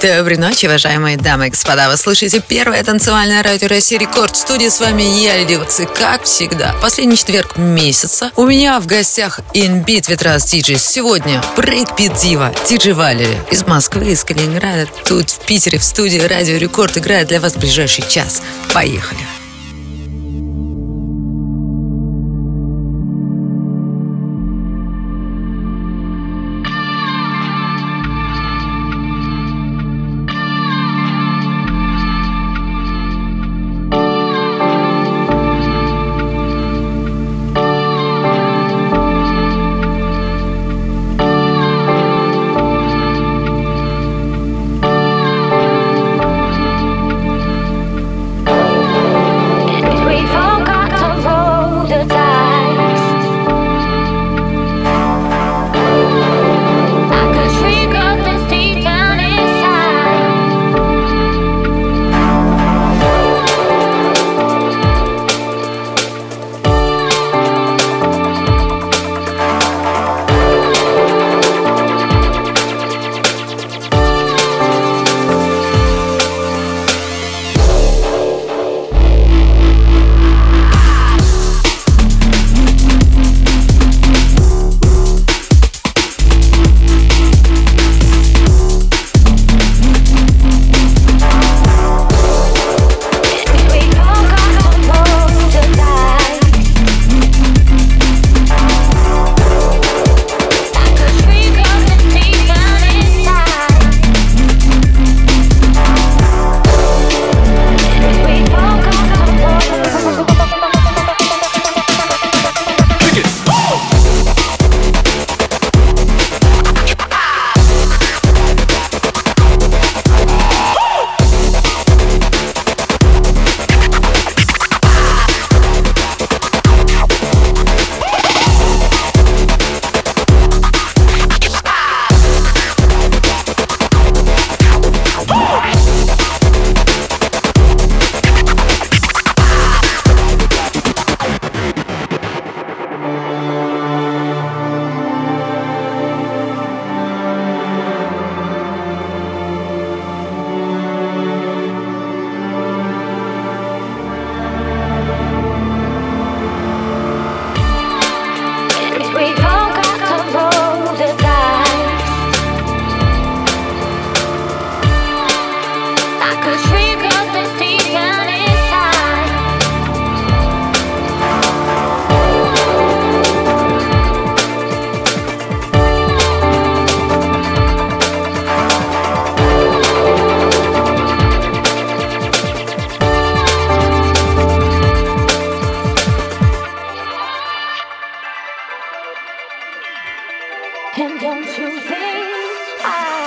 Доброй ночи, уважаемые дамы и господа. Вы слышите первое танцевальное радио России Рекорд. В студии с вами я, Lady Waks. И как всегда, последний четверг месяца у меня в гостях In Beat We Trust диджей. Сегодня брейкбит дива Диджей Валери из Москвы, из Калининграда. Тут в Питере в студии Радио Рекорд играет для вас ближайший час. Поехали. choosing. I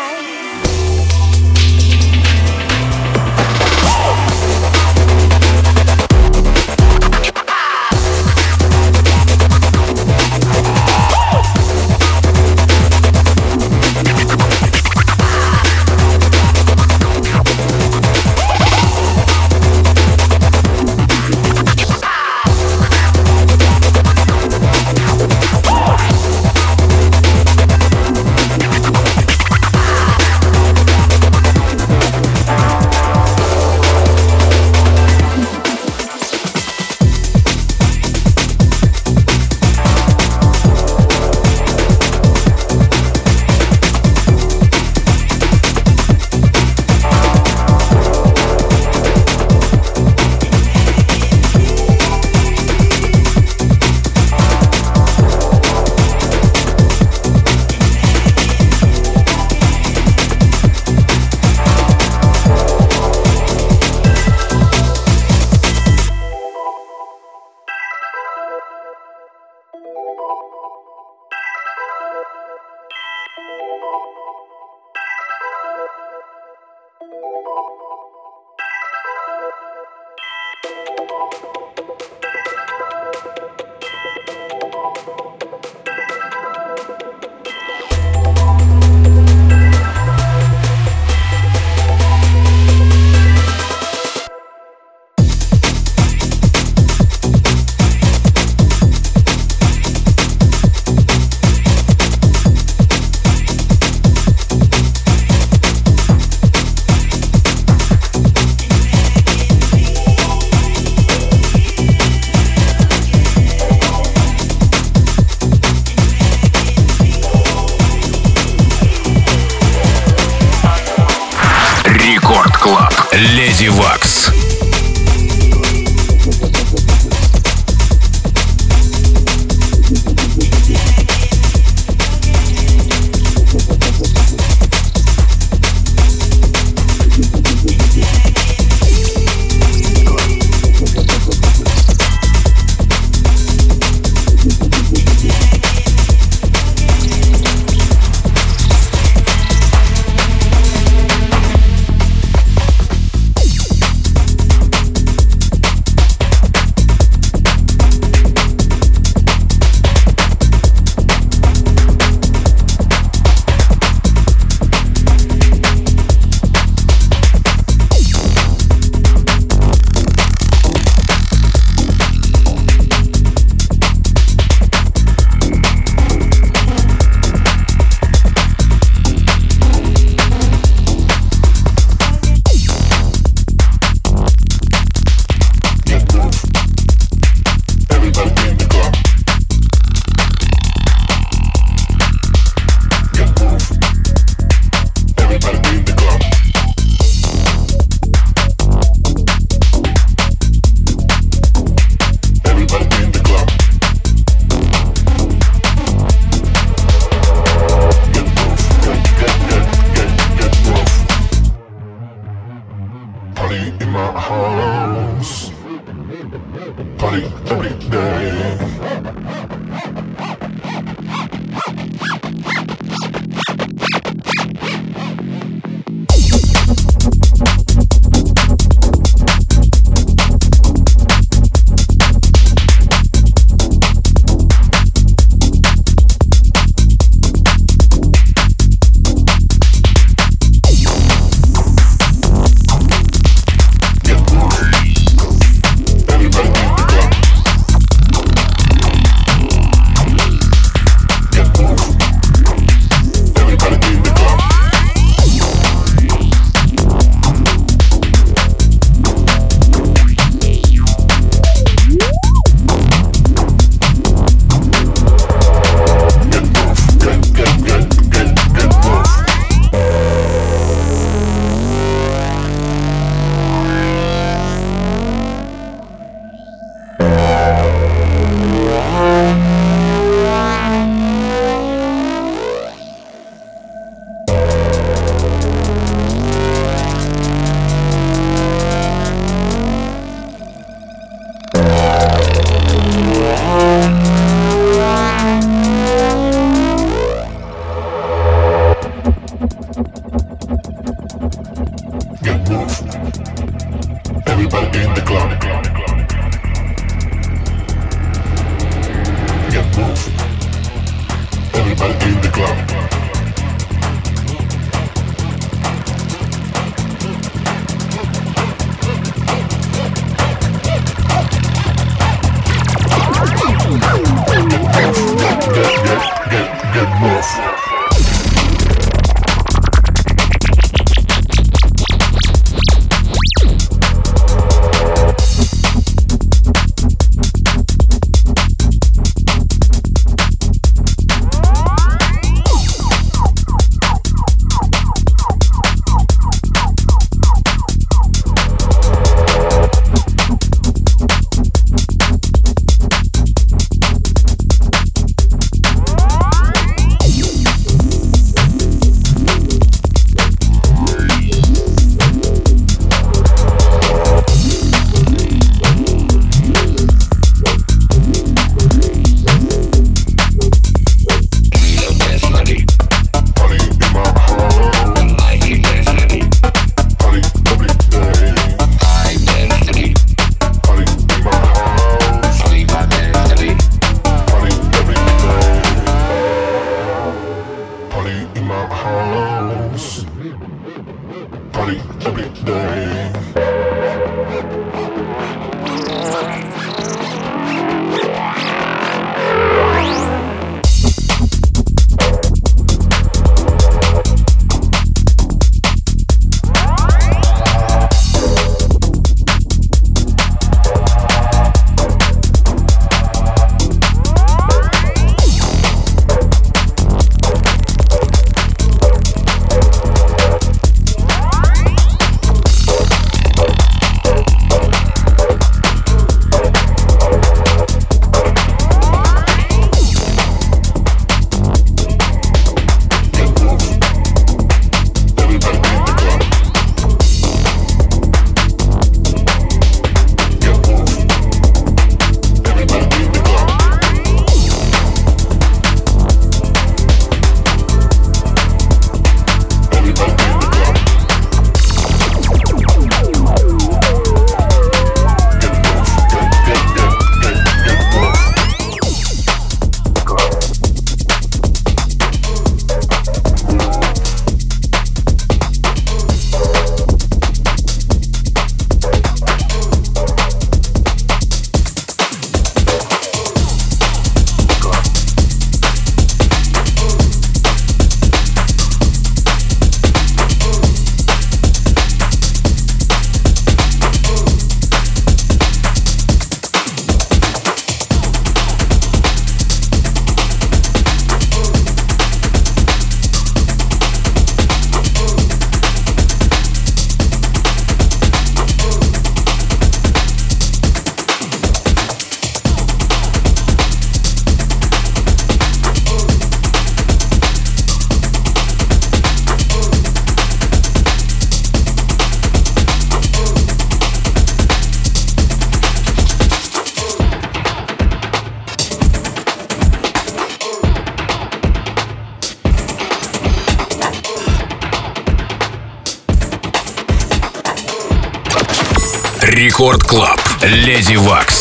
Рекорд Клаб. Леди Вакс.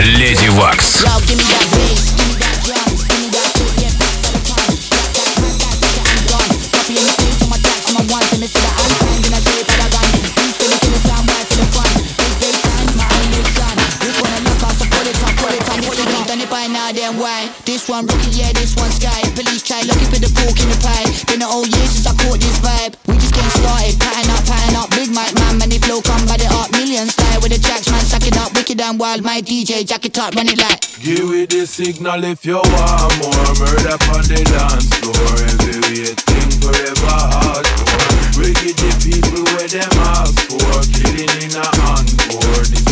Леди Вакс. DJ, jacket up, run it like. Give me the signal if you want more. Murder on the dance floor. Every forever hardcore. Wicked the people where them ask for. Killing in a encore.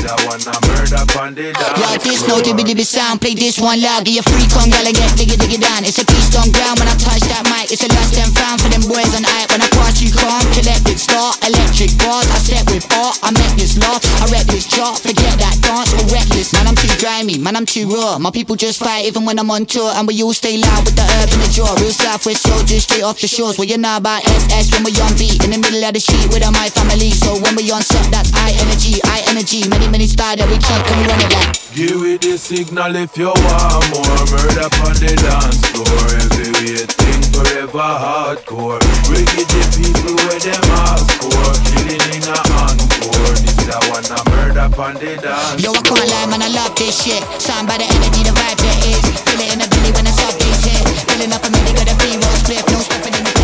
A one a murder on the dance this no dibby dibby sound. Play this one loud. Get your freak on, gala get diggy diggy down. It's a piece on ground when I touch that mic. It's a last them found for them boys on hype. When I pass you calm, collected start. Electric bars. I step with art. I met this law. I rep this chart. Forget that dance or reckless. Man, I'm too grimy. Man, I'm too raw. My people just fight even when I'm on tour. And we all stay loud with the herb in the jaw. Real Southwest soldiers straight off the shores. Well, you know about SS when we on beat. In the middle of the street with my family. So when we on set, that's I energy, I energy. Many, many style that we keep. Can run it like? Give me the signal if you want more. Murder on the dance floor. Every thing forever hardcore. Wicked the people where them ask for. Killing in a encore. This a one a murder on the dance Yo, I can't lie, man, I love this shit. Sound by the energy, the vibe there is. Feel it in the belly when I soft this hit. Filling up a minute, got a B-roll split. No stepping in the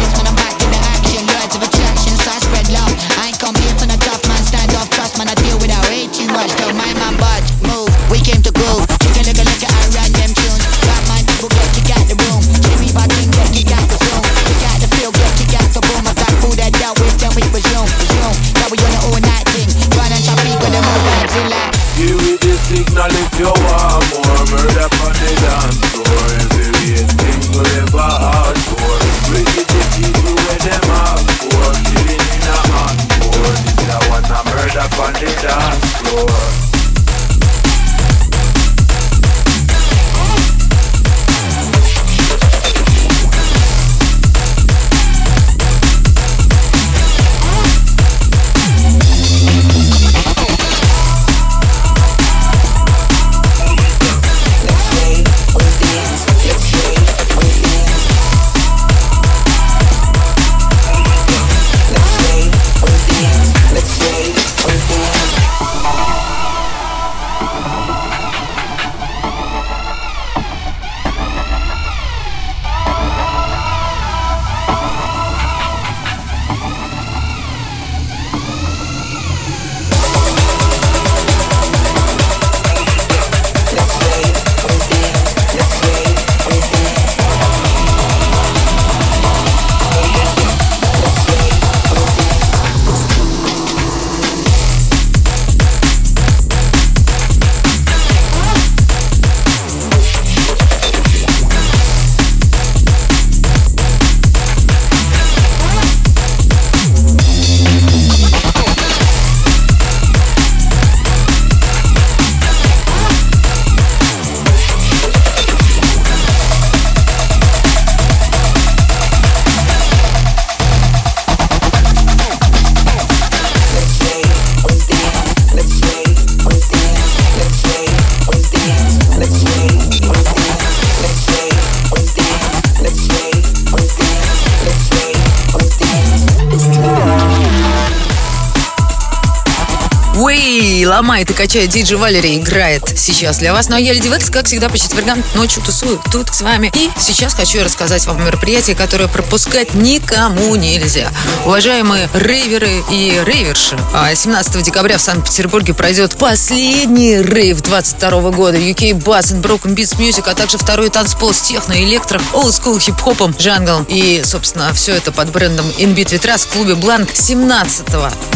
ломает и качает диджей Валерий играет сейчас для вас. Ну а я Леди Векс, как всегда, по четвергам ночью тусую тут с вами. И сейчас хочу рассказать вам о мероприятии, которое пропускать никому нельзя. Уважаемые рейверы и рейверши, а 17 декабря в Санкт-Петербурге пройдет последний рейв 22 года UK Bass and Broken Beats Music, а также второй танцпол с техно, электро, олдскул, хип-хопом, джанглом. И, собственно, все это под брендом Inbeat Vitras в клубе Blank 17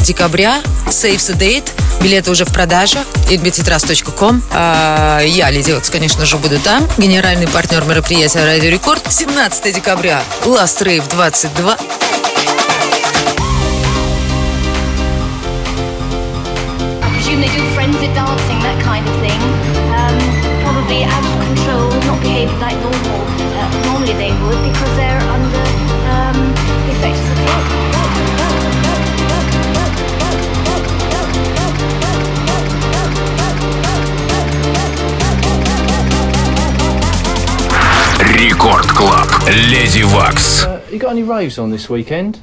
декабря. Save the date. Билеты уже в продаже. inbeatvitras.com. А, я, Леди Окс, конечно же, буду там. Генеральный партнер мероприятия Радио Рекорд. 17 декабря. Last Rave 22. presume they Рекорд Клаб. Леди Вакс. Uh, you got any raves on this weekend?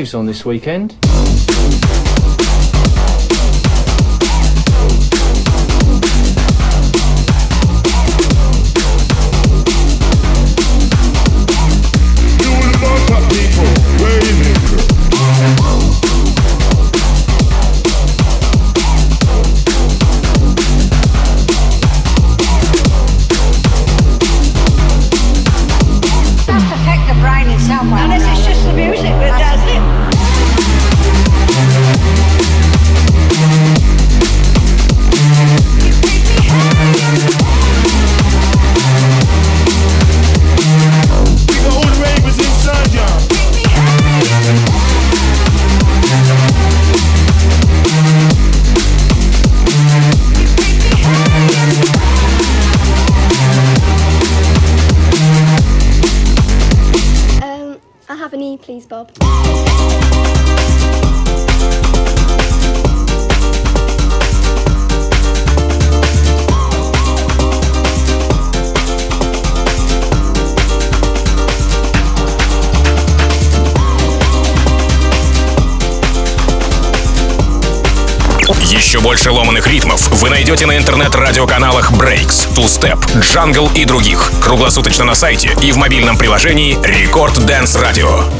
Raves on this weekend? Больше ломаных ритмов вы найдете на интернет-радиоканалах Breaks, Two Step, Jungle и других. Круглосуточно на сайте и в мобильном приложении Record Dance Radio.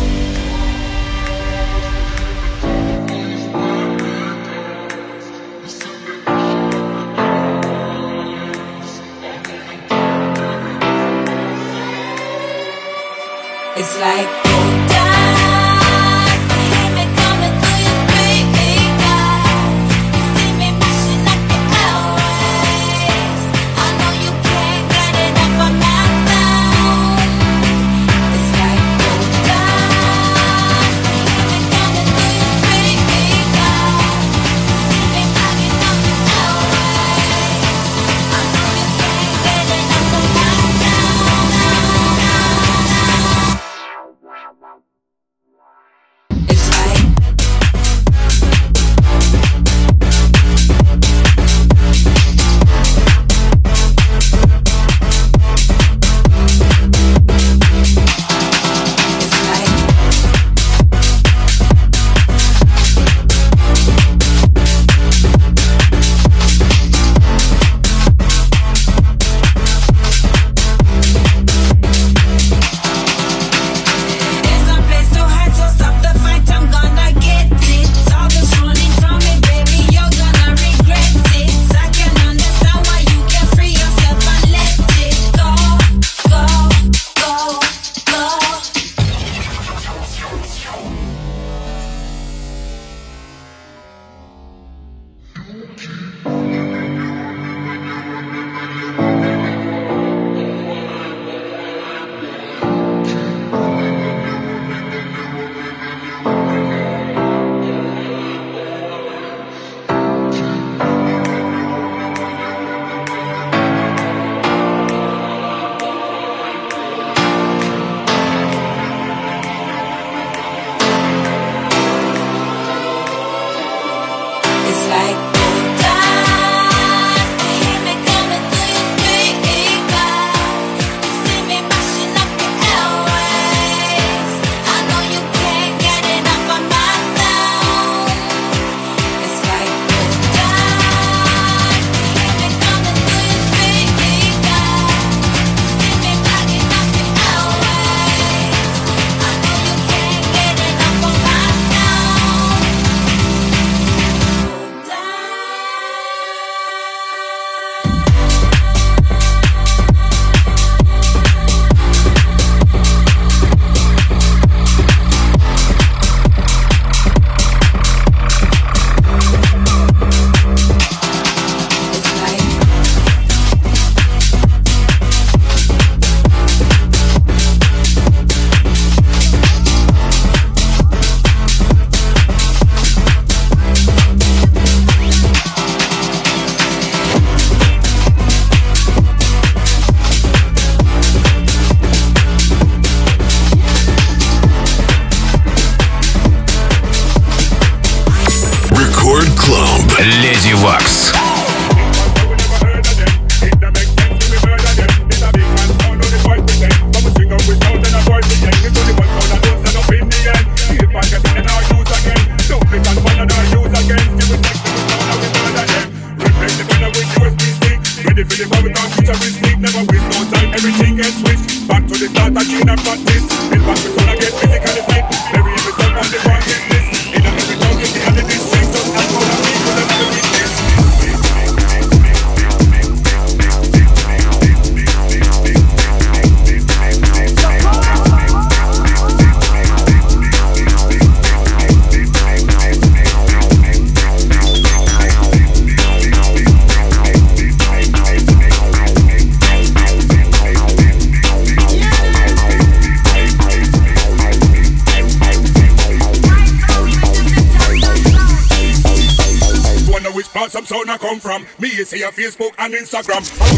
see your Facebook and Instagram.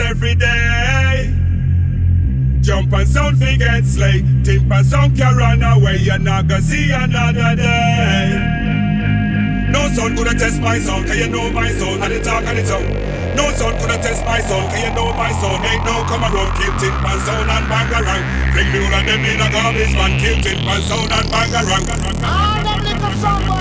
Every day. Jump and sound forget slay. Timp and sound can run away. You're not gonna see another day. No sound coulda test my sound, cause you know my sound, and the talk and the tongue. No sound coulda test my sound, cause you know my sound. Ain't no come around, kill tin pan sound and bang around. Bring me all of them in a garbage man, kill tin pan sound and bang around. Record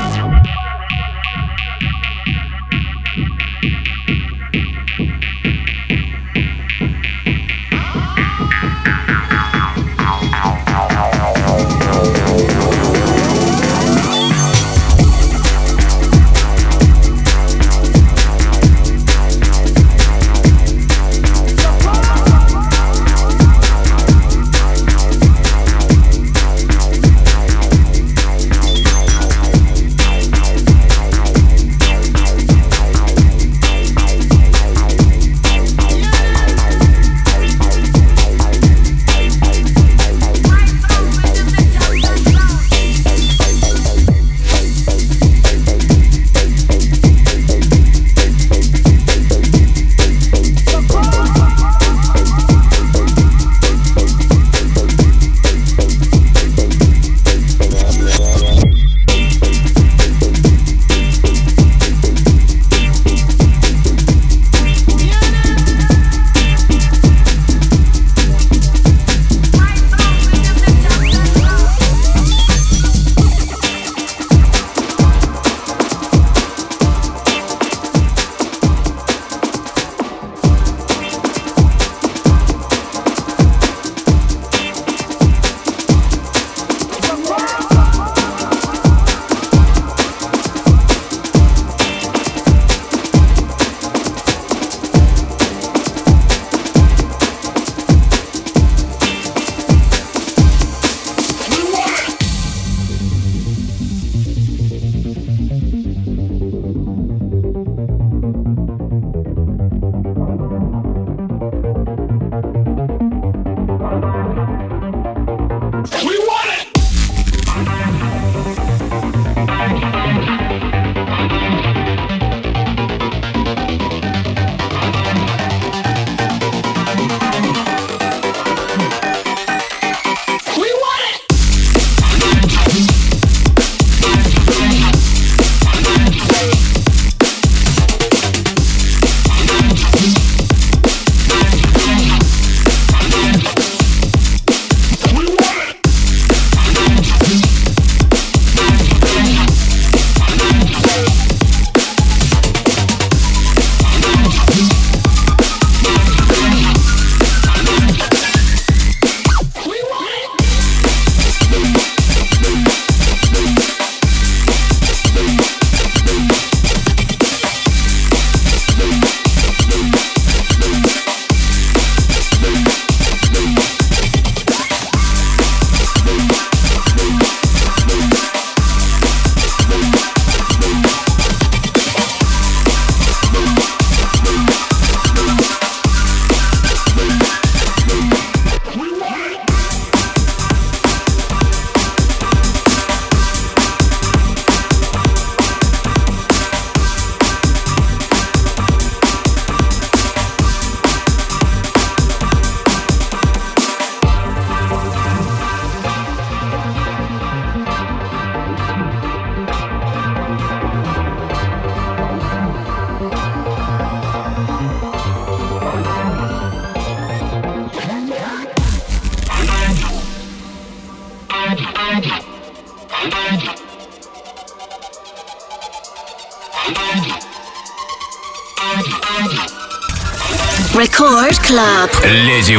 Леди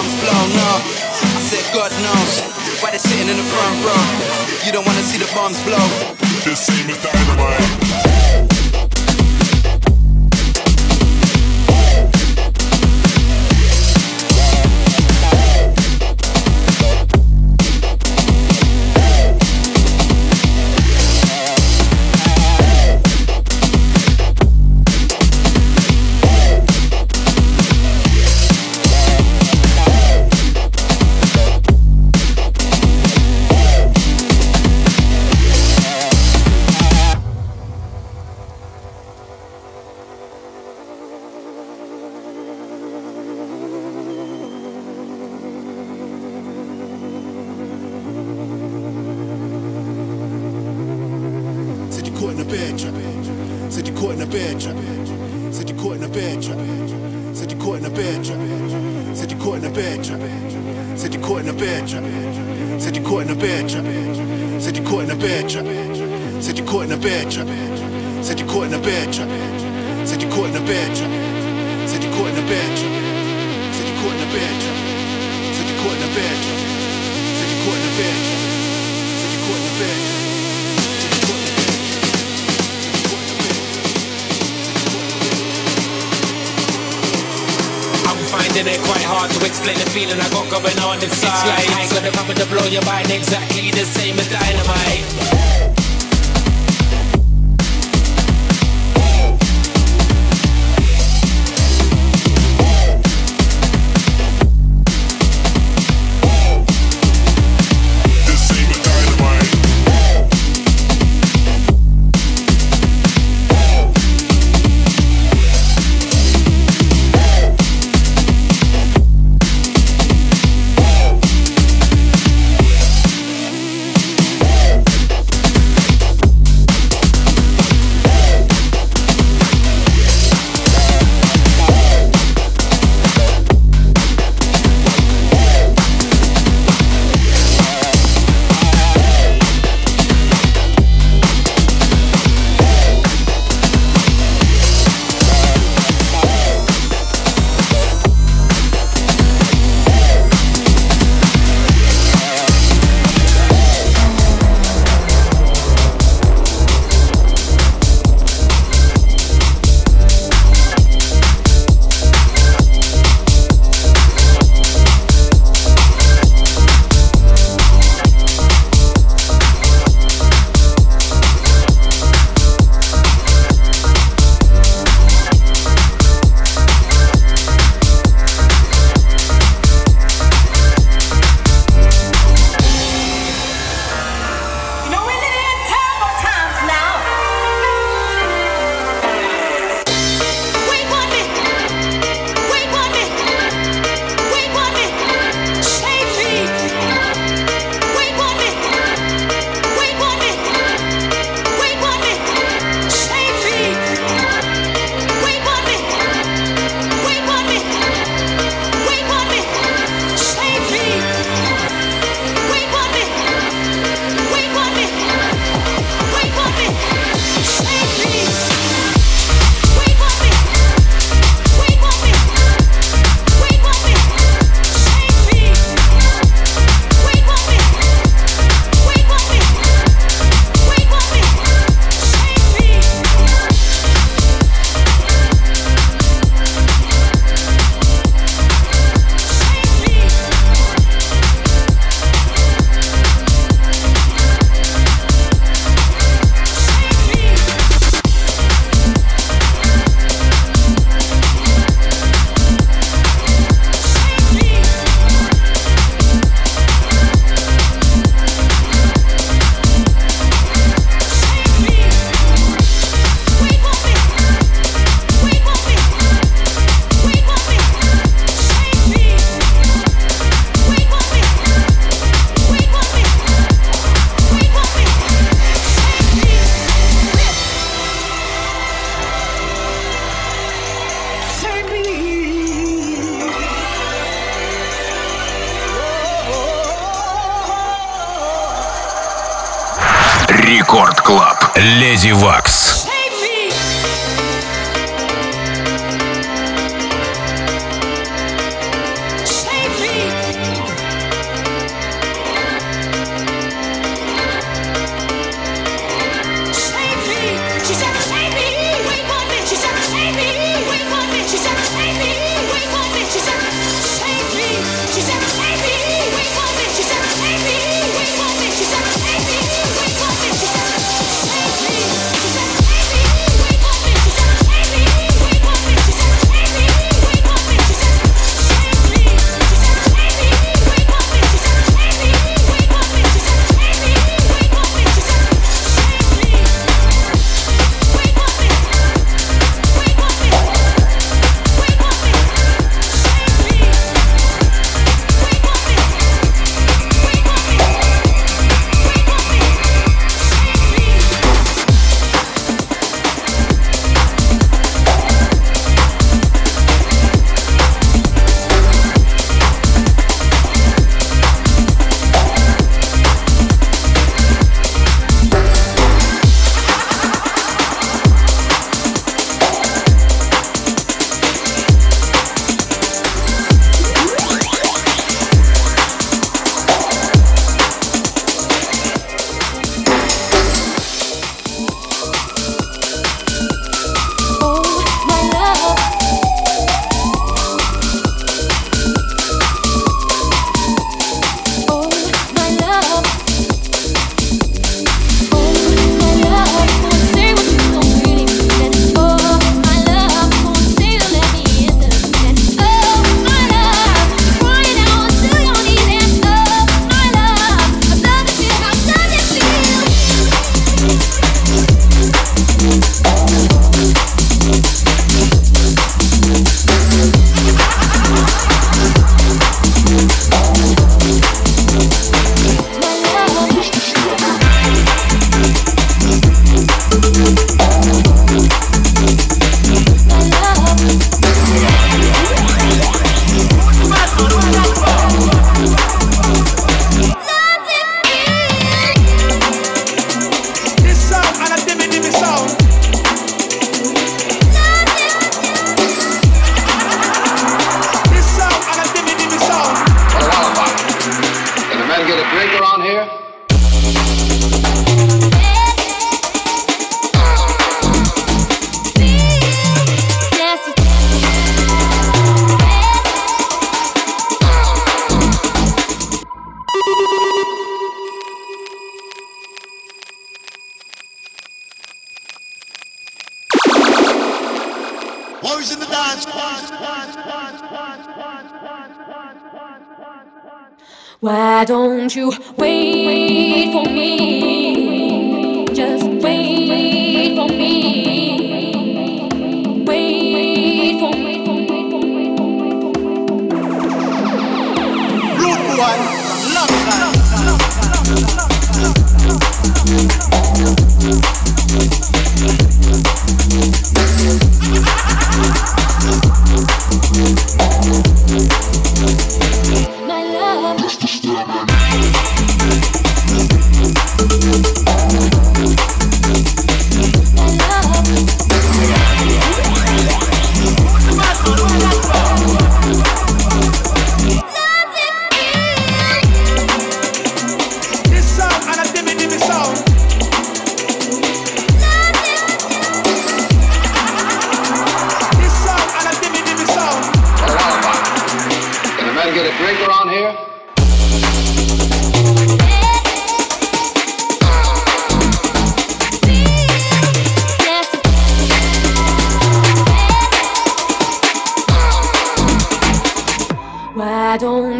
Mum's blown up. I said, God knows why they're sitting in the front row. You don't wanna see the bombs blow. This scene is dynamite.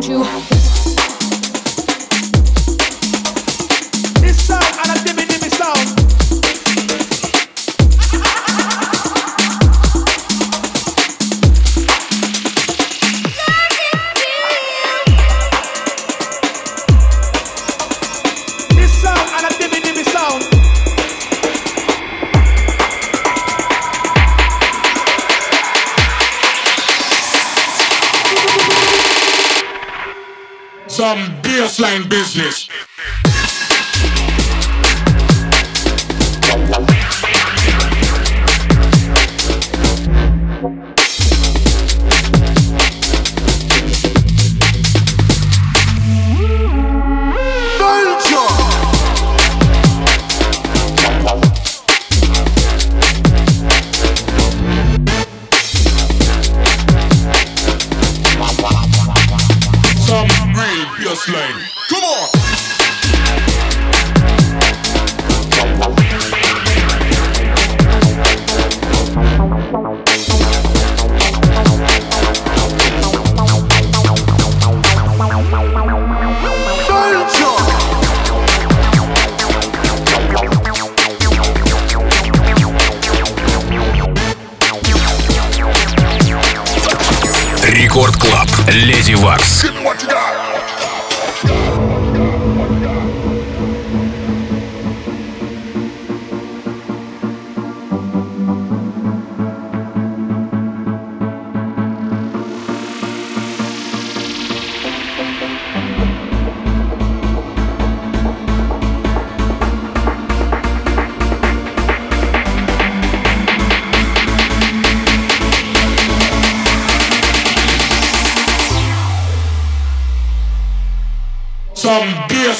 you.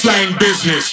same business.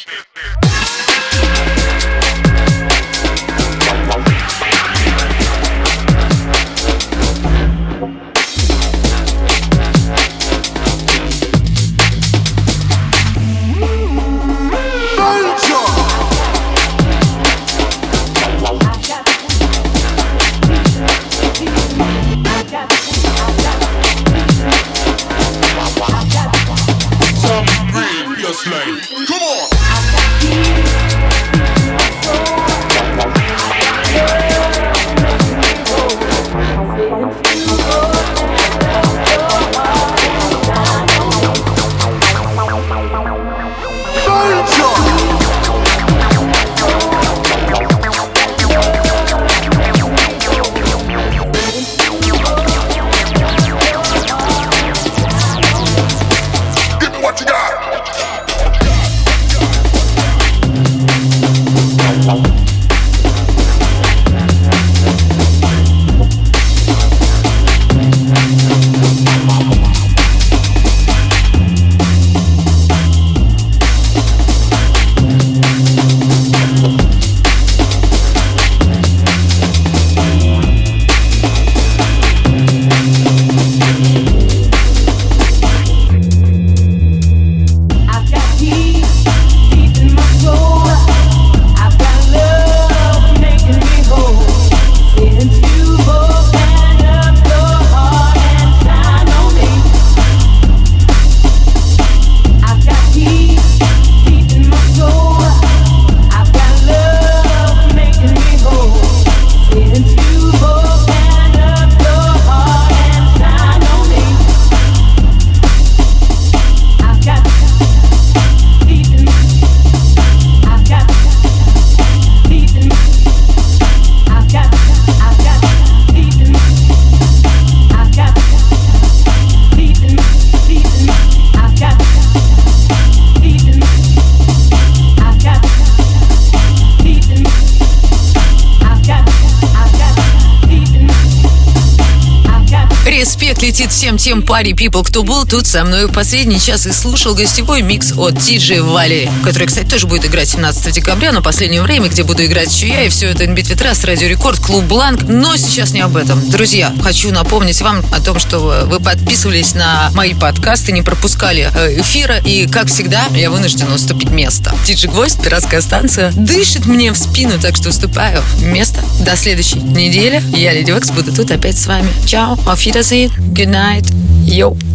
si всем тем паре people, кто был тут со мной в последний час и слушал гостевой микс от DJ Вали, который, кстати, тоже будет играть 17 декабря, но последнее время, где буду играть еще я, и все это NBIT Ветрас, Радио Рекорд, Клуб Бланк. Но сейчас не об этом. Друзья, хочу напомнить вам о том, что вы подписывались на мои подкасты, не пропускали э, эфира, и, как всегда, я вынуждена уступить место. Диджи Гвоздь, пиратская станция, дышит мне в спину, так что уступаю место. До следующей недели. Я, Леди Векс, буду тут опять с вами. Чао, auf Wiedersehen, good night, night. Yo.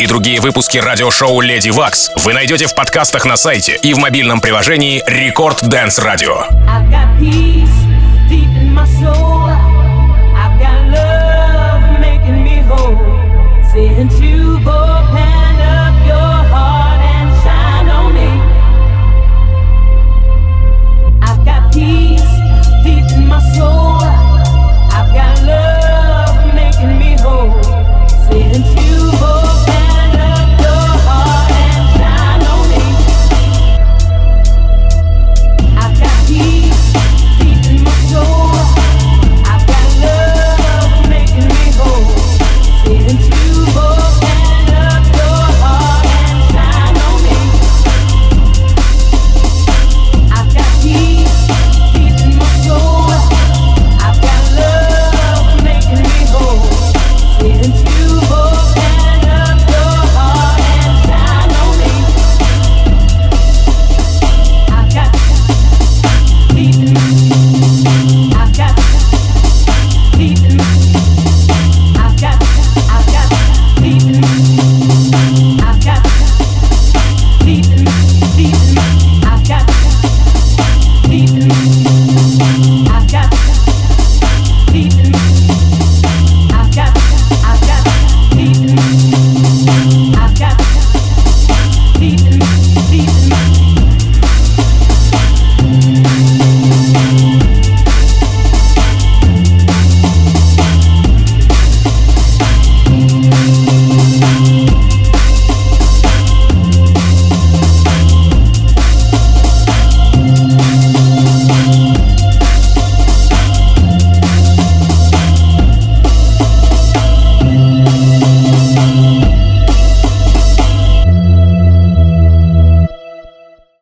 и другие выпуски радиошоу «Lady Waks» вы найдете в подкастах на сайте и в мобильном приложении «Record Dance Radio». I've got peace deep in my soul.